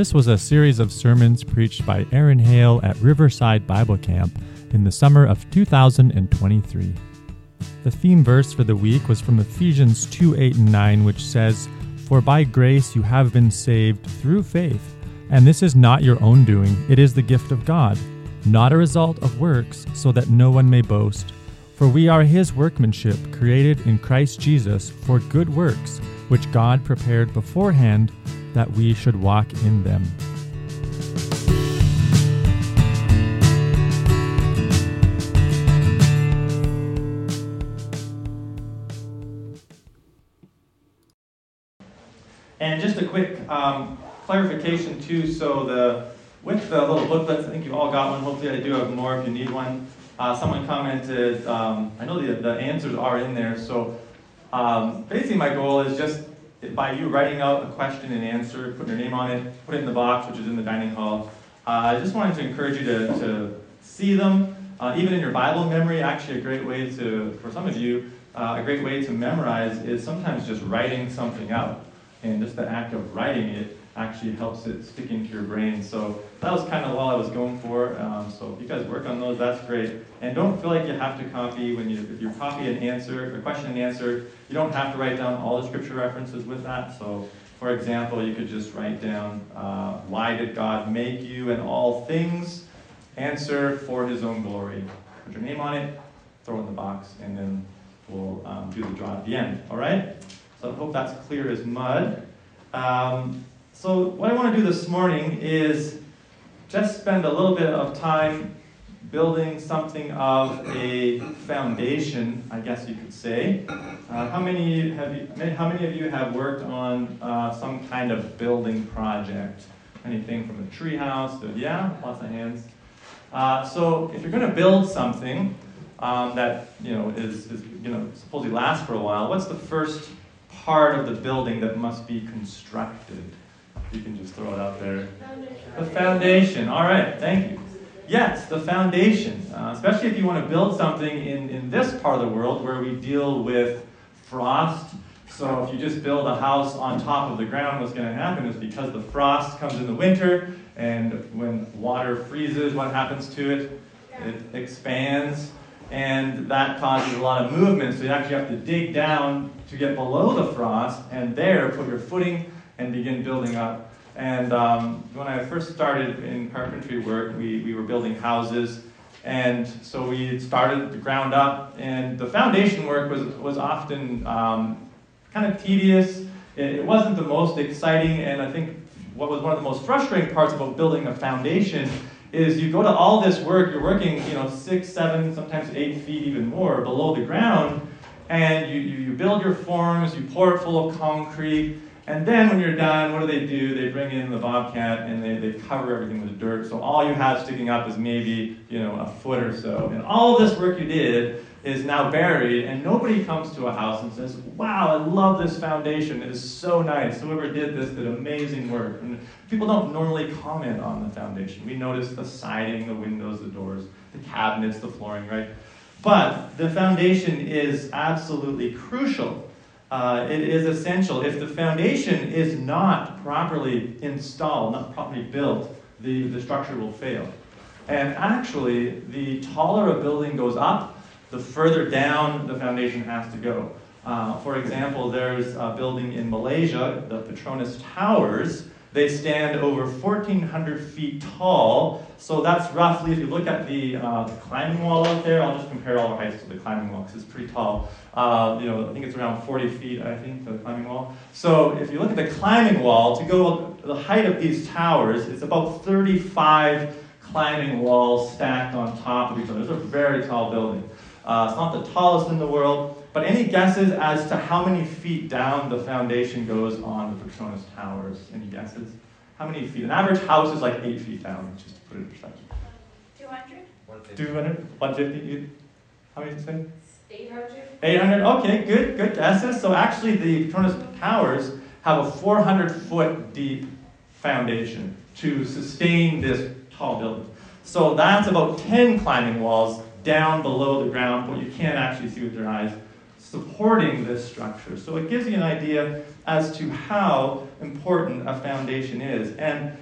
This was a series of sermons preached by Aaron Hale at Riverside Bible Camp in the summer of 2023. The theme verse for the week was from Ephesians 2 8 and 9, which says, For by grace you have been saved through faith, and this is not your own doing, it is the gift of God, not a result of works, so that no one may boast. For we are his workmanship, created in Christ Jesus for good works, which God prepared beforehand that we should walk in them. And just a quick um, clarification too. So the with the little booklets, I think you all got one. Hopefully, I do have more if you need one. Uh, someone commented. Um, I know the the answers are in there. So um, basically, my goal is just by you writing out a question and answer, putting your name on it, put it in the box, which is in the dining hall. Uh, I just wanted to encourage you to, to see them, uh, even in your Bible memory. Actually, a great way to, for some of you, uh, a great way to memorize is sometimes just writing something out. And just the act of writing it actually helps it stick into your brain. So that was kind of all I was going for. Um, so if you guys work on those, that's great. And don't feel like you have to copy when you if you copy an answer, a question and answer. You don't have to write down all the scripture references with that. So for example, you could just write down, uh, "Why did God make you and all things?" Answer for His own glory. Put your name on it, throw it in the box, and then we'll um, do the draw at the end. All right. So I hope that's clear as mud. Um, so, what I want to do this morning is just spend a little bit of time building something of a foundation, I guess you could say. Uh, how many have you? How many of you have worked on uh, some kind of building project? Anything from a tree house to yeah, lots of hands. Uh, so, if you're going to build something um, that you know is, is you know supposedly lasts for a while, what's the first part of the building that must be constructed? You can just throw it out there. The foundation. All right, thank you. Yes, the foundation. Uh, especially if you want to build something in, in this part of the world where we deal with frost. So if you just build a house on top of the ground, what's going to happen is because the frost comes in the winter, and when water freezes, what happens to it? It expands, and that causes a lot of movement. So you actually have to dig down to get below the frost, and there put your footing and begin building up. And um, when I first started in carpentry work, we, we were building houses. And so we started the ground up, and the foundation work was, was often um, kind of tedious. It, it wasn't the most exciting, and I think what was one of the most frustrating parts about building a foundation is you go to all this work, you're working, you know, six, seven, sometimes eight feet, even more below the ground, and you, you, you build your forms, you pour it full of concrete, and then when you're done, what do they do? They bring in the bobcat and they, they cover everything with dirt. So all you have sticking up is maybe, you know, a foot or so. And all this work you did is now buried, and nobody comes to a house and says, Wow, I love this foundation. It is so nice. Whoever did this did amazing work. And people don't normally comment on the foundation. We notice the siding, the windows, the doors, the cabinets, the flooring, right? But the foundation is absolutely crucial uh, it is essential. If the foundation is not properly installed, not properly built, the, the structure will fail. And actually, the taller a building goes up, the further down the foundation has to go. Uh, for example, there's a building in Malaysia, the Petronas Towers, they stand over 1,400 feet tall. So that's roughly, if you look at the, uh, the climbing wall out there, I'll just compare all the heights to the climbing wall because it's pretty tall. Uh, you know, I think it's around 40 feet, I think, the climbing wall. So if you look at the climbing wall, to go the height of these towers, it's about 35 climbing walls stacked on top of each other. It's a very tall building. Uh, it's not the tallest in the world, but any guesses as to how many feet down the foundation goes on the Petronas Towers? Any guesses? How many feet? An average house is like eight feet down, just to put it in perspective. 200? 200? 150? How many did you say? 800? 800? Okay, good, good guesses. So actually, the Petronas Towers have a 400 foot deep foundation to sustain this tall building. So that's about 10 climbing walls down below the ground, what you can't actually see with your eyes supporting this structure. So it gives you an idea as to how important a foundation is. And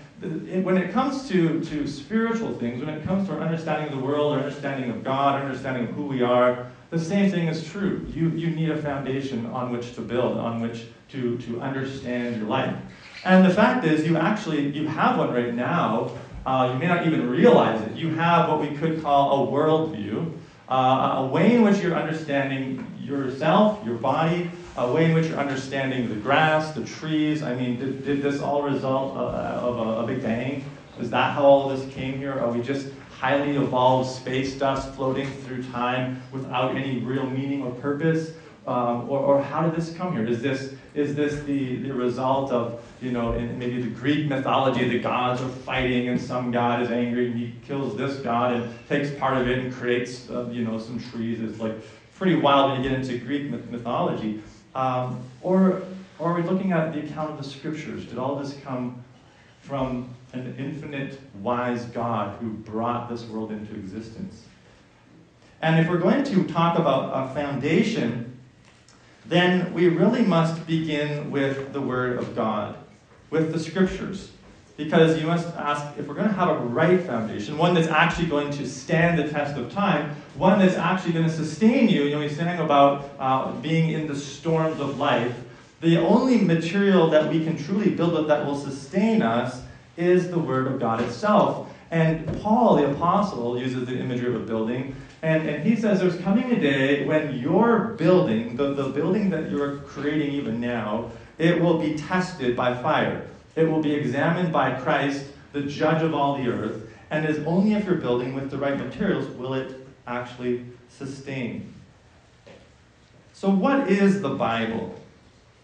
when it comes to, to spiritual things, when it comes to our understanding of the world, our understanding of God, our understanding of who we are, the same thing is true. You, you need a foundation on which to build, on which to, to understand your life. And the fact is, you actually you have one right now. Uh, you may not even realize it. You have what we could call a worldview, uh, a way in which you're understanding yourself, your body, a way in which you're understanding the grass, the trees. I mean, did, did this all result uh, of a, a big bang? Is that how all this came here? Are we just highly evolved space dust floating through time without any real meaning or purpose? Um, or, or, how did this come here? Is this, is this the, the result of, you know, in maybe the Greek mythology, the gods are fighting and some god is angry and he kills this god and takes part of it and creates, uh, you know, some trees. It's like pretty wild when you get into Greek mythology. Um, or, or are we looking at the account of the scriptures? Did all this come from an infinite, wise God who brought this world into existence? And if we're going to talk about a foundation, then we really must begin with the Word of God, with the Scriptures. Because you must ask if we're going to have a right foundation, one that's actually going to stand the test of time, one that's actually going to sustain you. You know, he's saying about uh, being in the storms of life. The only material that we can truly build up that will sustain us is the Word of God itself. And Paul, the apostle, uses the imagery of a building. And, and he says there's coming a day when your building, the, the building that you're creating even now, it will be tested by fire. It will be examined by Christ, the judge of all the earth. And it is only if you're building with the right materials will it actually sustain. So, what is the Bible?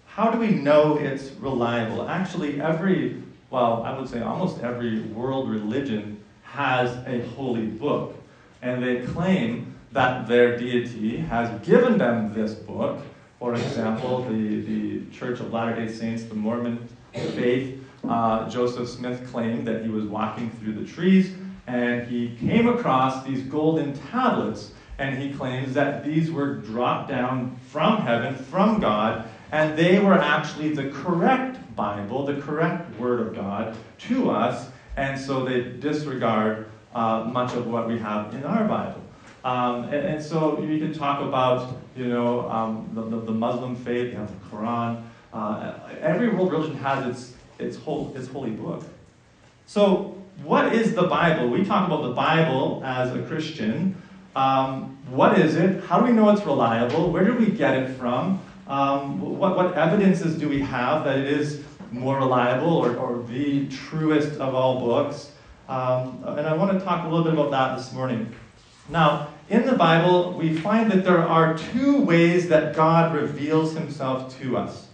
How do we know it's reliable? Actually, every well, I would say almost every world religion has a holy book. And they claim that their deity has given them this book. For example, the, the Church of Latter day Saints, the Mormon faith, uh, Joseph Smith claimed that he was walking through the trees and he came across these golden tablets. And he claims that these were dropped down from heaven, from God, and they were actually the correct Bible, the correct Word of God to us, and so they disregard uh, much of what we have in our Bible. Um, and, and, so you can talk about, you know, um, the, the, the, Muslim faith, you have the Quran. Uh, every world religion has its, its, whole, its holy book. So what is the Bible? We talk about the Bible as a Christian. Um, what is it? How do we know it's reliable? Where do we get it from? Um, what, what evidences do we have that it is more reliable or, or the truest of all books? Um, and I want to talk a little bit about that this morning. Now, in the Bible, we find that there are two ways that God reveals himself to us.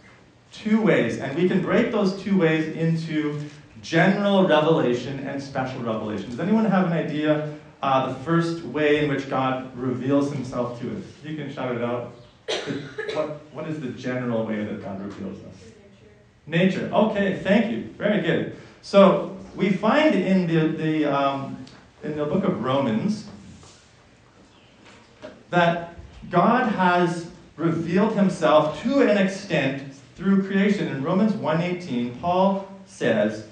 Two ways. And we can break those two ways into general revelation and special revelation. Does anyone have an idea uh, the first way in which God reveals himself to us? You can shout it out what, what is the general way that God reveals us? Nature. Nature. Okay, thank you. Very good. So we find in the, the, um, in the book of Romans that God has revealed himself to an extent through creation. In Romans 1:18, Paul says,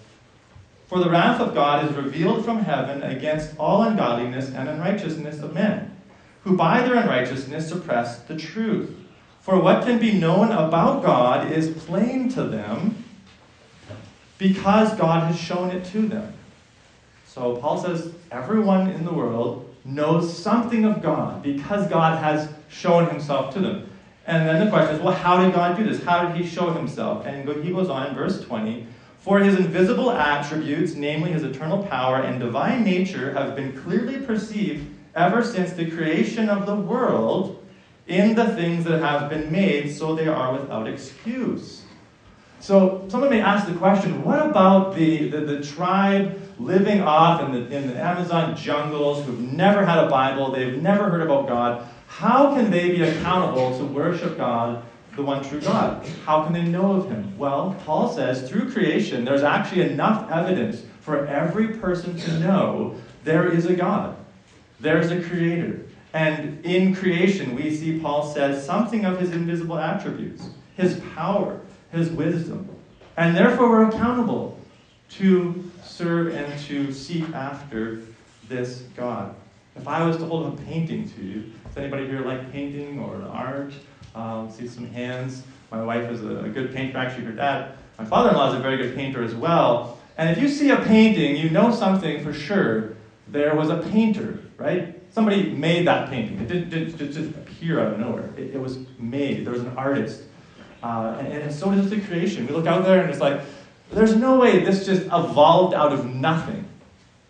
"For the wrath of God is revealed from heaven against all ungodliness and unrighteousness of men." who by their unrighteousness suppress the truth. For what can be known about God is plain to them because God has shown it to them. So Paul says everyone in the world knows something of God because God has shown himself to them. And then the question is, well, how did God do this? How did he show himself? And he goes on in verse 20 For his invisible attributes, namely his eternal power and divine nature, have been clearly perceived ever since the creation of the world in the things that have been made, so they are without excuse. So someone may ask the question, what about the, the, the tribe living off in the, in the Amazon jungles who've never had a Bible, they've never heard about God? How can they be accountable to worship God, the one true God? How can they know of Him? Well, Paul says through creation, there's actually enough evidence for every person to know there is a God. There's a creator. And in creation, we see Paul says something of his invisible attributes, his power, his wisdom. And therefore, we're accountable to serve and to seek after this God. If I was to hold a painting to you, does anybody here like painting or art? Um, see some hands. My wife is a, a good painter. Actually, her dad, my father-in-law, is a very good painter as well. And if you see a painting, you know something for sure. There was a painter, right? Somebody made that painting. It didn't, didn't just appear out of nowhere. It, it was made. There was an artist. Uh, and, and so is the creation. We look out there and it's like, there's no way this just evolved out of nothing.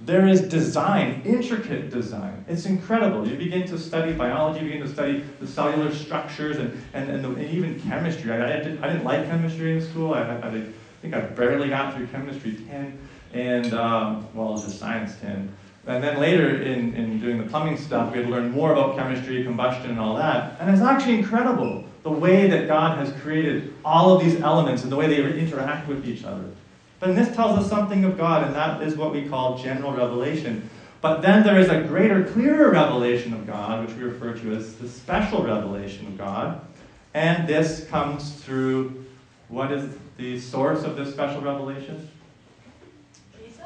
There is design, intricate design. It's incredible. You begin to study biology, you begin to study the cellular structures and, and, and, the, and even chemistry. I, I, did, didn't like chemistry in school. I, I, I think I barely got through chemistry 10, and, um, well, it was just science 10. And then later in, in doing the plumbing stuff, we had to learn more about chemistry, combustion, and all that. And it's actually incredible the way that God has created all of these elements and the way they interact with each other. But this tells us something of God, and that is what we call general revelation. But then there is a greater, clearer revelation of God, which we refer to as the special revelation of God. And this comes through what is the source of this special revelation? Jesus.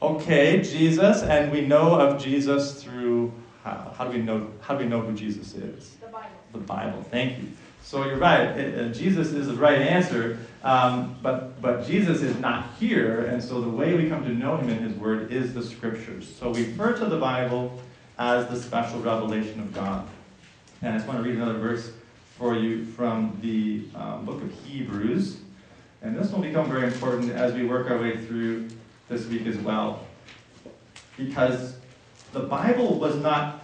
Okay, Jesus, and we know of Jesus through how, how, do we know how do we know who Jesus is? The Bible. The Bible. Thank you. So you're right. It, uh, Jesus is the right answer, um, but but Jesus is not here, and so the way we come to know Him in His Word is the Scriptures. So we refer to the Bible as the special revelation of God. And I just want to read another verse for you from the um, book of Hebrews, and this will become very important as we work our way through this week as well. Because the Bible was not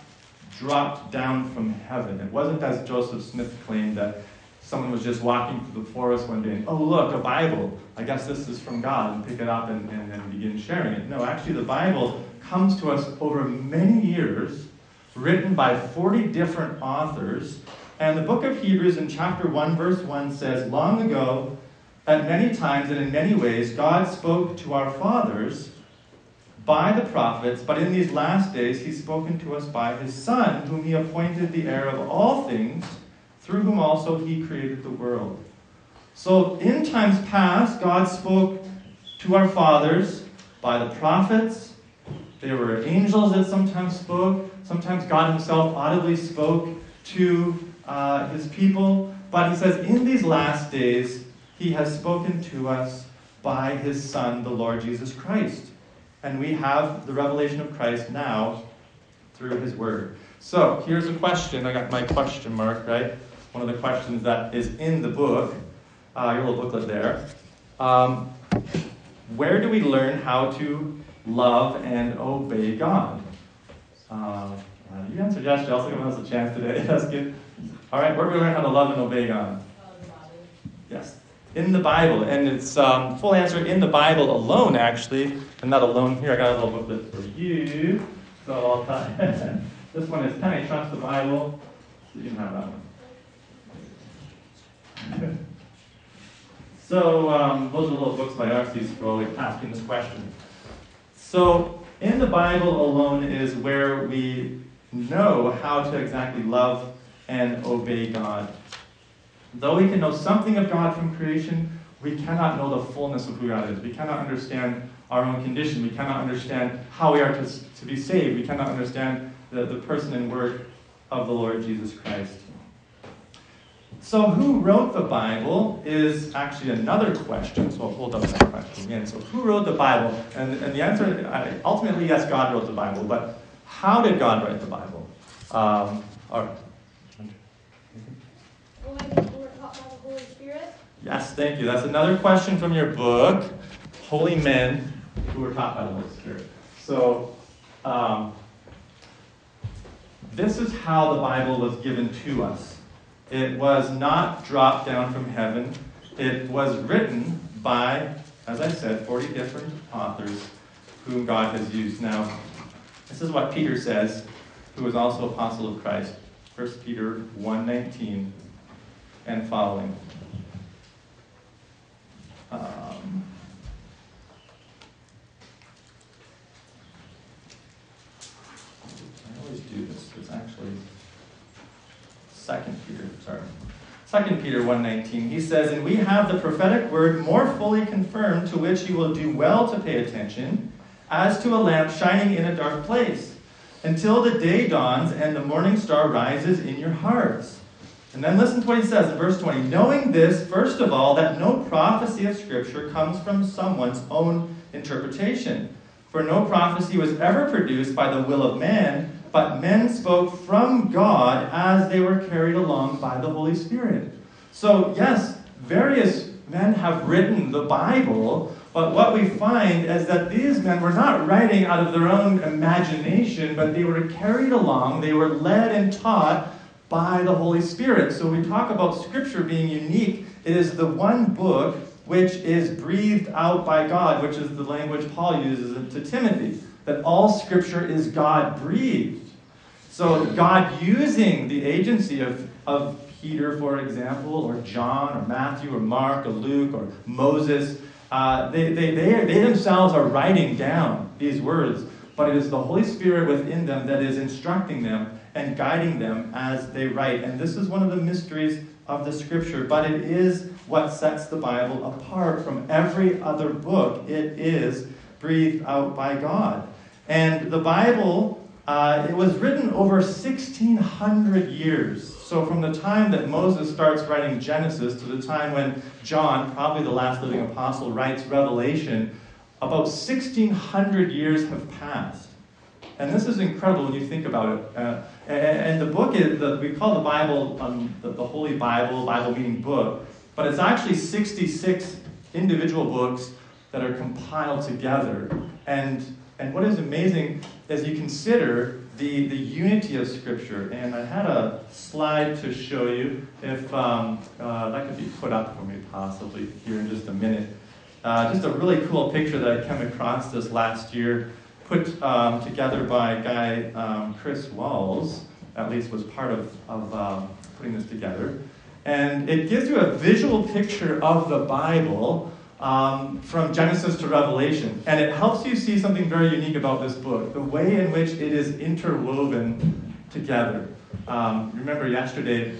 dropped down from heaven. It wasn't as Joseph Smith claimed that someone was just walking through the forest one day and, oh, look, a Bible. I guess this is from God, and pick it up and, and, and begin sharing it. No, actually, the Bible comes to us over many years, written by 40 different authors. And the book of Hebrews in chapter 1, verse 1 says, Long ago, at many times and in many ways, God spoke to our fathers by the prophets, but in these last days, He's spoken to us by His Son, whom He appointed the heir of all things, through whom also He created the world. So, in times past, God spoke to our fathers by the prophets. There were angels that sometimes spoke. Sometimes God Himself audibly spoke to uh, His people. But He says, in these last days, he has spoken to us by his Son, the Lord Jesus Christ. And we have the revelation of Christ now through his word. So here's a question. I got my question mark, right? One of the questions that is in the book, uh, your little booklet there. Um, where do we learn how to love and obey God? Uh, you answered yes. Give us a chance today. That's good. All right, where do we learn how to love and obey God? Yes, in the Bible, and it's um, full answer in the Bible alone, actually, and not alone. Here, I got a little booklet for you. So I'll tell this one is I Trust the Bible? So you can have that one. so um, those are little books by R.C. Sproul asking this question. So in the Bible alone is where we know how to exactly love and obey God. Though we can know something of God from creation, we cannot know the fullness of who God is. We cannot understand our own condition. We cannot understand how we are to, to be saved. We cannot understand the, the person and work of the Lord Jesus Christ. So, who wrote the Bible is actually another question. So, I'll hold up that question again. So, who wrote the Bible? And, and the answer, ultimately, yes, God wrote the Bible. But how did God write the Bible? Um, right. Yes, thank you. That's another question from your book, Holy Men Who Were Taught by the Holy Spirit. So, um, this is how the Bible was given to us. It was not dropped down from heaven. It was written by, as I said, 40 different authors whom God has used. Now, this is what Peter says, who was also apostle of Christ. 1 Peter 1:19 and following. Um, I always do this. It's actually Second Peter. Sorry, 2 Peter 1:19. He says, "And we have the prophetic word more fully confirmed, to which you will do well to pay attention, as to a lamp shining in a dark place, until the day dawns and the morning star rises in your hearts." And then listen to what he says in verse 20. Knowing this, first of all, that no prophecy of Scripture comes from someone's own interpretation. For no prophecy was ever produced by the will of man, but men spoke from God as they were carried along by the Holy Spirit. So, yes, various men have written the Bible, but what we find is that these men were not writing out of their own imagination, but they were carried along, they were led and taught by the Holy Spirit. So, we talk about Scripture being unique. It is the one book which is breathed out by God, which is the language Paul uses to Timothy, that all Scripture is God breathed. So, God using the agency of, of Peter, for example, or John, or Matthew, or Mark, or Luke, or Moses, uh, they, they, they, they themselves are writing down these words, but it is the Holy Spirit within them that is instructing them and guiding them as they write. And this is one of the mysteries of the Scripture, but it is what sets the Bible apart from every other book. It is breathed out by God. And the Bible uh, it was written over 1,600 years. So, from the time that Moses starts writing Genesis to the time when John, probably the last living apostle, writes Revelation, about 1,600 years have passed. And this is incredible when you think about it. Uh, and, the book is, the, we call the Bible um, the, the Holy Bible, Bible meaning book, but it's actually 66 individual books that are compiled together. And and what is amazing as you consider the, the unity of Scripture. And I had a slide to show you, if um, uh, that could be put up for me possibly here in just a minute. Uh, just a really cool picture that I came across this last year, put um, together by a guy, um, Chris Walls, at least was part of, of um, putting this together. And it gives you a visual picture of the Bible um, from Genesis to Revelation. And it helps you see something very unique about this book the way in which it is interwoven together. Um, remember, yesterday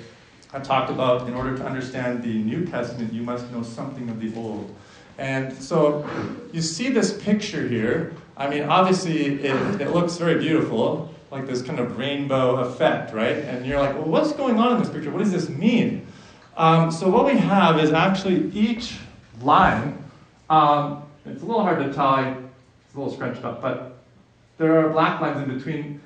I talked about in order to understand the New Testament, you must know something of the Old. And so you see this picture here. I mean, obviously, it, it looks very beautiful, like this kind of rainbow effect, right? And you're like, well, what's going on in this picture? What does this mean? Um, so, what we have is actually each line. Um, it's a little hard to tie, it's a little scrunched up, but there are black lines in between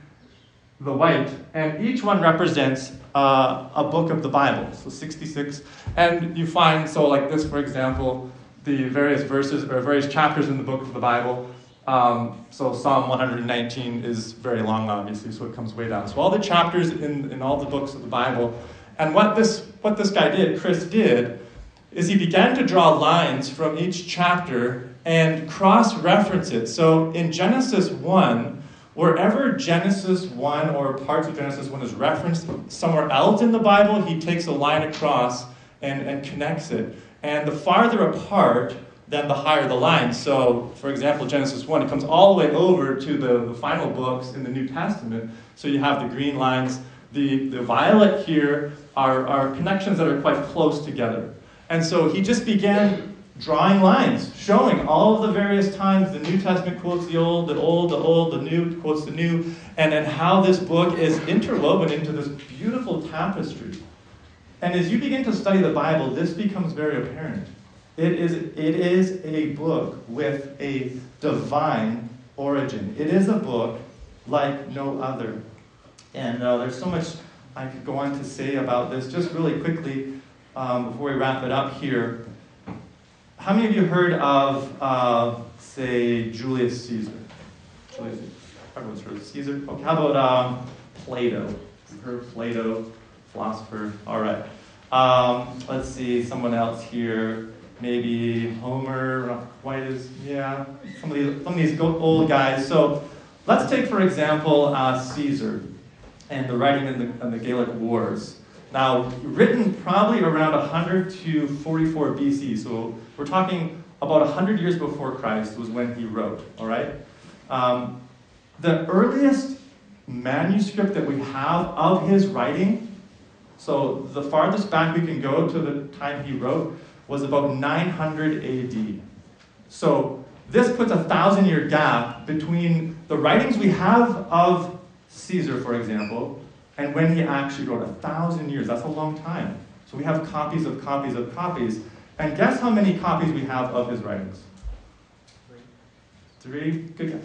the white, and each one represents uh, a book of the Bible, so 66. And you find, so like this, for example, the various verses or various chapters in the book of the Bible. Um, so Psalm 119 is very long, obviously, so it comes way down. So all the chapters in, in all the books of the Bible. And what this, what this guy did, Chris did, is he began to draw lines from each chapter and cross reference it. So in Genesis 1, wherever Genesis 1 or parts of Genesis 1 is referenced somewhere else in the Bible, he takes a line across and, and connects it. And the farther apart, then the higher the line. So, for example, Genesis 1, it comes all the way over to the, the final books in the New Testament. So you have the green lines. The, the violet here are, are connections that are quite close together. And so he just began drawing lines, showing all of the various times the New Testament quotes the Old, the Old, the Old, the New quotes the New, and, and how this book is interwoven into this beautiful tapestry. And as you begin to study the Bible, this becomes very apparent. It is, it is a book with a divine origin. It is a book like no other. And uh, there's so much I could go on to say about this. Just really quickly, um, before we wrap it up here, how many of you heard of, uh, say, Julius Caesar? Julius, everyone's heard of Caesar. Okay, how about um, Plato? You've heard of Plato, philosopher. All right. Um, let's see, someone else here. Maybe Homer, not quite as, yeah, some of these, some of these old guys. So let's take, for example, uh, Caesar and the writing in the, in the Gallic Wars. Now, written probably around 100 to 44 BC, so we're talking about 100 years before Christ was when he wrote, all right? Um, the earliest manuscript that we have of his writing So the farthest back we can go to the time he wrote was about 900 AD. So this puts a thousand year gap between the writings we have of Caesar, for example, and when he actually wrote. A thousand years, that's a long time. So we have copies of copies of copies. And guess how many copies we have of his writings? Three? Good guess.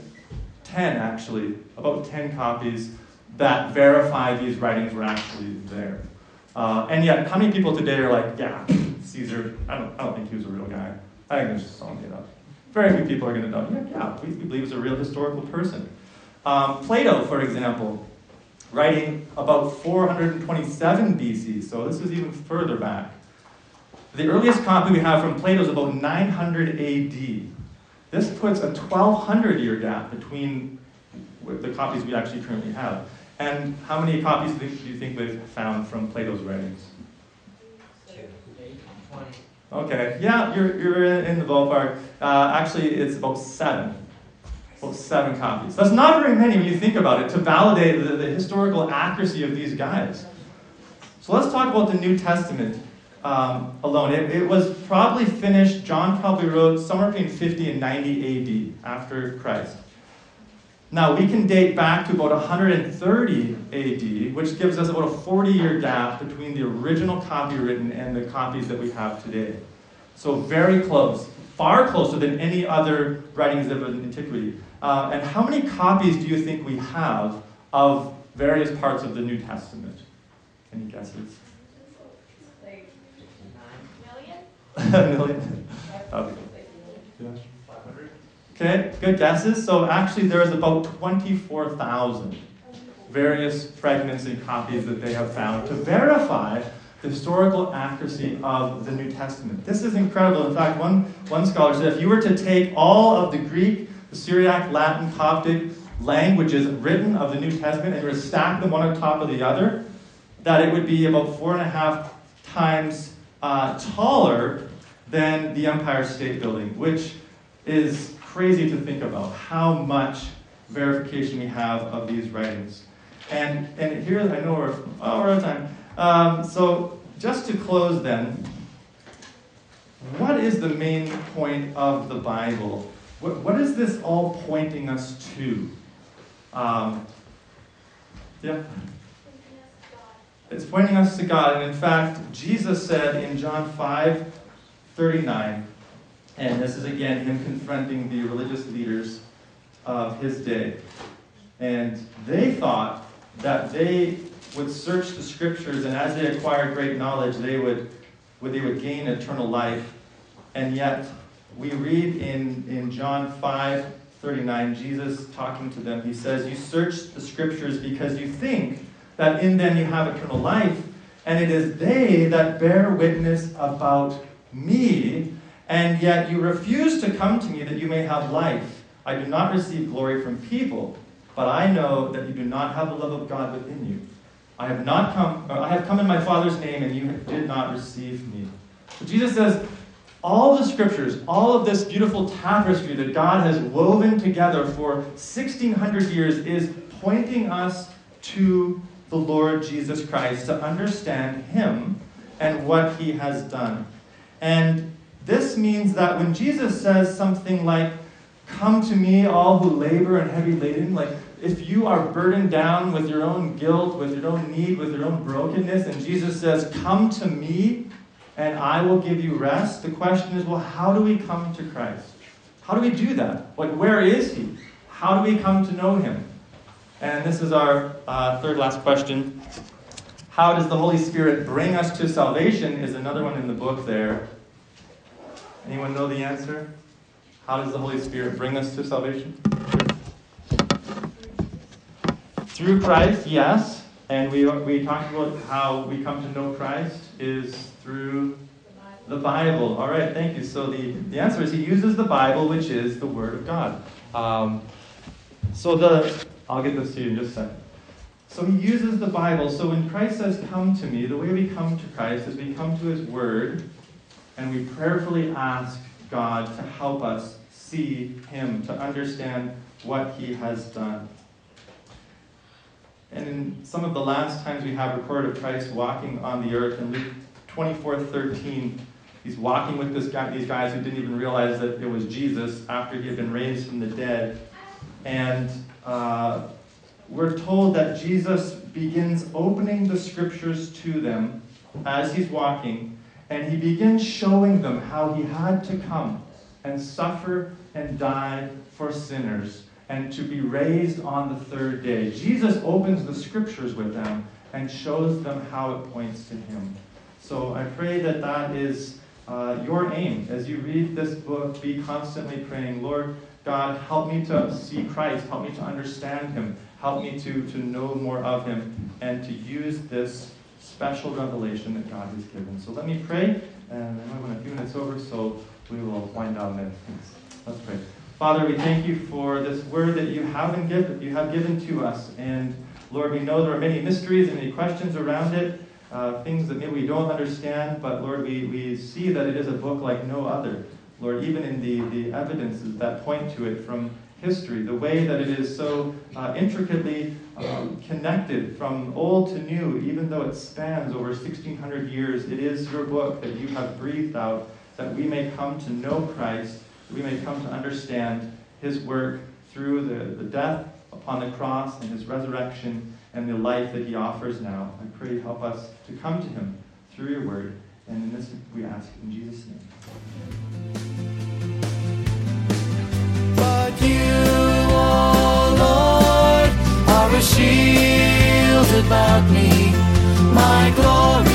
Ten, actually. About ten copies that verify these writings were actually there. Uh, and yet, how many people today are like, yeah, Caesar, I don't, I don't think he was a real guy. I think it was just all made up. Very few people are going to know, yeah, yeah, we, we believe he's a real historical person. Um, Plato, for example, writing about 427 BC, so this is even further back. The earliest copy we have from Plato is about 900 AD. This puts a 1200 year gap between the copies we actually currently have. And how many copies do you think we've found from Plato's writings? Okay, yeah, you're, you're in the ballpark. Uh, actually, it's about seven. Seven copies. That's not very many when you think about it to validate the, the historical accuracy of these guys. So let's talk about the New Testament um, alone. It, it, was probably finished, John probably wrote somewhere between 50 and 90 AD after Christ. Now, we can date back to about 130 AD, which gives us about a 40 year gap between the original copy written and the copies that we have today. So, very close, far closer than any other writings of antiquity. Uh, and how many copies do you think we have of various parts of the New Testament? Any guesses? Like a million? Okay. Yeah. Okay, good guesses. So actually, there's about 24,000 various fragments and copies that they have found to verify the historical accuracy of the New Testament. This is incredible. In fact, one, one scholar said if you were to take all of the Greek, the Syriac, Latin, Coptic languages written of the New Testament and you were to stack them one on top of the other, that it would be about four and a half times uh, taller than the Empire State Building, which is crazy to think about how much verification we have of these writings. And, and here, I know we're, oh, we're out of time. Um, so, just to close then, what is the main point of the Bible? What, what is this all pointing us to? Um, yeah? It's pointing us to God. And in fact, Jesus said in John 5 39, and this is again him confronting the religious leaders of his day. And they thought that they would search the scriptures, and as they acquired great knowledge, they would, would, they would gain eternal life. And yet, we read in, in John 5 39, Jesus talking to them, he says, You search the scriptures because you think that in them you have eternal life, and it is they that bear witness about me and yet you refuse to come to me that you may have life. I do not receive glory from people, but I know that you do not have the love of God within you. I have not come, I have come in my Father's name, and you did not receive me. So Jesus says, all the scriptures, all of this beautiful tapestry that God has woven together for 1600 years is pointing us to the Lord Jesus Christ to understand Him and what He has done. And this means that when Jesus says something like, Come to me, all who labor and heavy laden, like if you are burdened down with your own guilt, with your own need, with your own brokenness, and Jesus says, Come to me and I will give you rest, the question is, well, how do we come to Christ? How do we do that? Like, where is He? How do we come to know Him? And this is our uh, third last question. How does the Holy Spirit bring us to salvation? Is another one in the book there. Anyone know the answer? How does the Holy Spirit bring us to salvation? Through Christ, yes. And we, we talked about how we come to know Christ is through the Bible. All right, thank you. So the, the answer is he uses the Bible, which is the Word of God. Um, so the, I'll get this to you in just a second. So he uses the Bible. So when Christ says, Come to me, the way we come to Christ is we come to his Word and we prayerfully ask God to help us see Him, to understand what He has done. And in some of the last times we have recorded of Christ walking on the earth, in Luke 24 13, he's walking with this guy, these guys who didn't even realize that it was Jesus after he had been raised from the dead. And uh, we're told that Jesus begins opening the scriptures to them as he's walking, and he begins showing them how he had to come and suffer and die for sinners and to be raised on the third day. Jesus opens the scriptures with them and shows them how it points to him. So I pray that that is uh, your aim as you read this book. Be constantly praying, Lord God, help me to see Christ, help me to understand him, help me to, to know more of him, and to use this special revelation that God has given. So let me pray, and I know when a few minutes over, so we will wind down there. Let's pray. Father, we thank you for this word that you have given, you have given to us. And Lord, we know there are many mysteries and many questions around it, uh, things that maybe we don't understand, but Lord, we, we see that it is a book like no other. Lord, even in the, the evidences that point to it from history, the way that it is so uh, intricately um, connected from old to new, even though it spans over 1,600 years, it is your book that you have breathed out that we may come to know Christ we may come to understand his work through the, the death upon the cross and his resurrection and the life that he offers now. I pray help us to come to him through your word. And in this we ask in Jesus' name. But you, oh Lord, are a shield about me, my glory,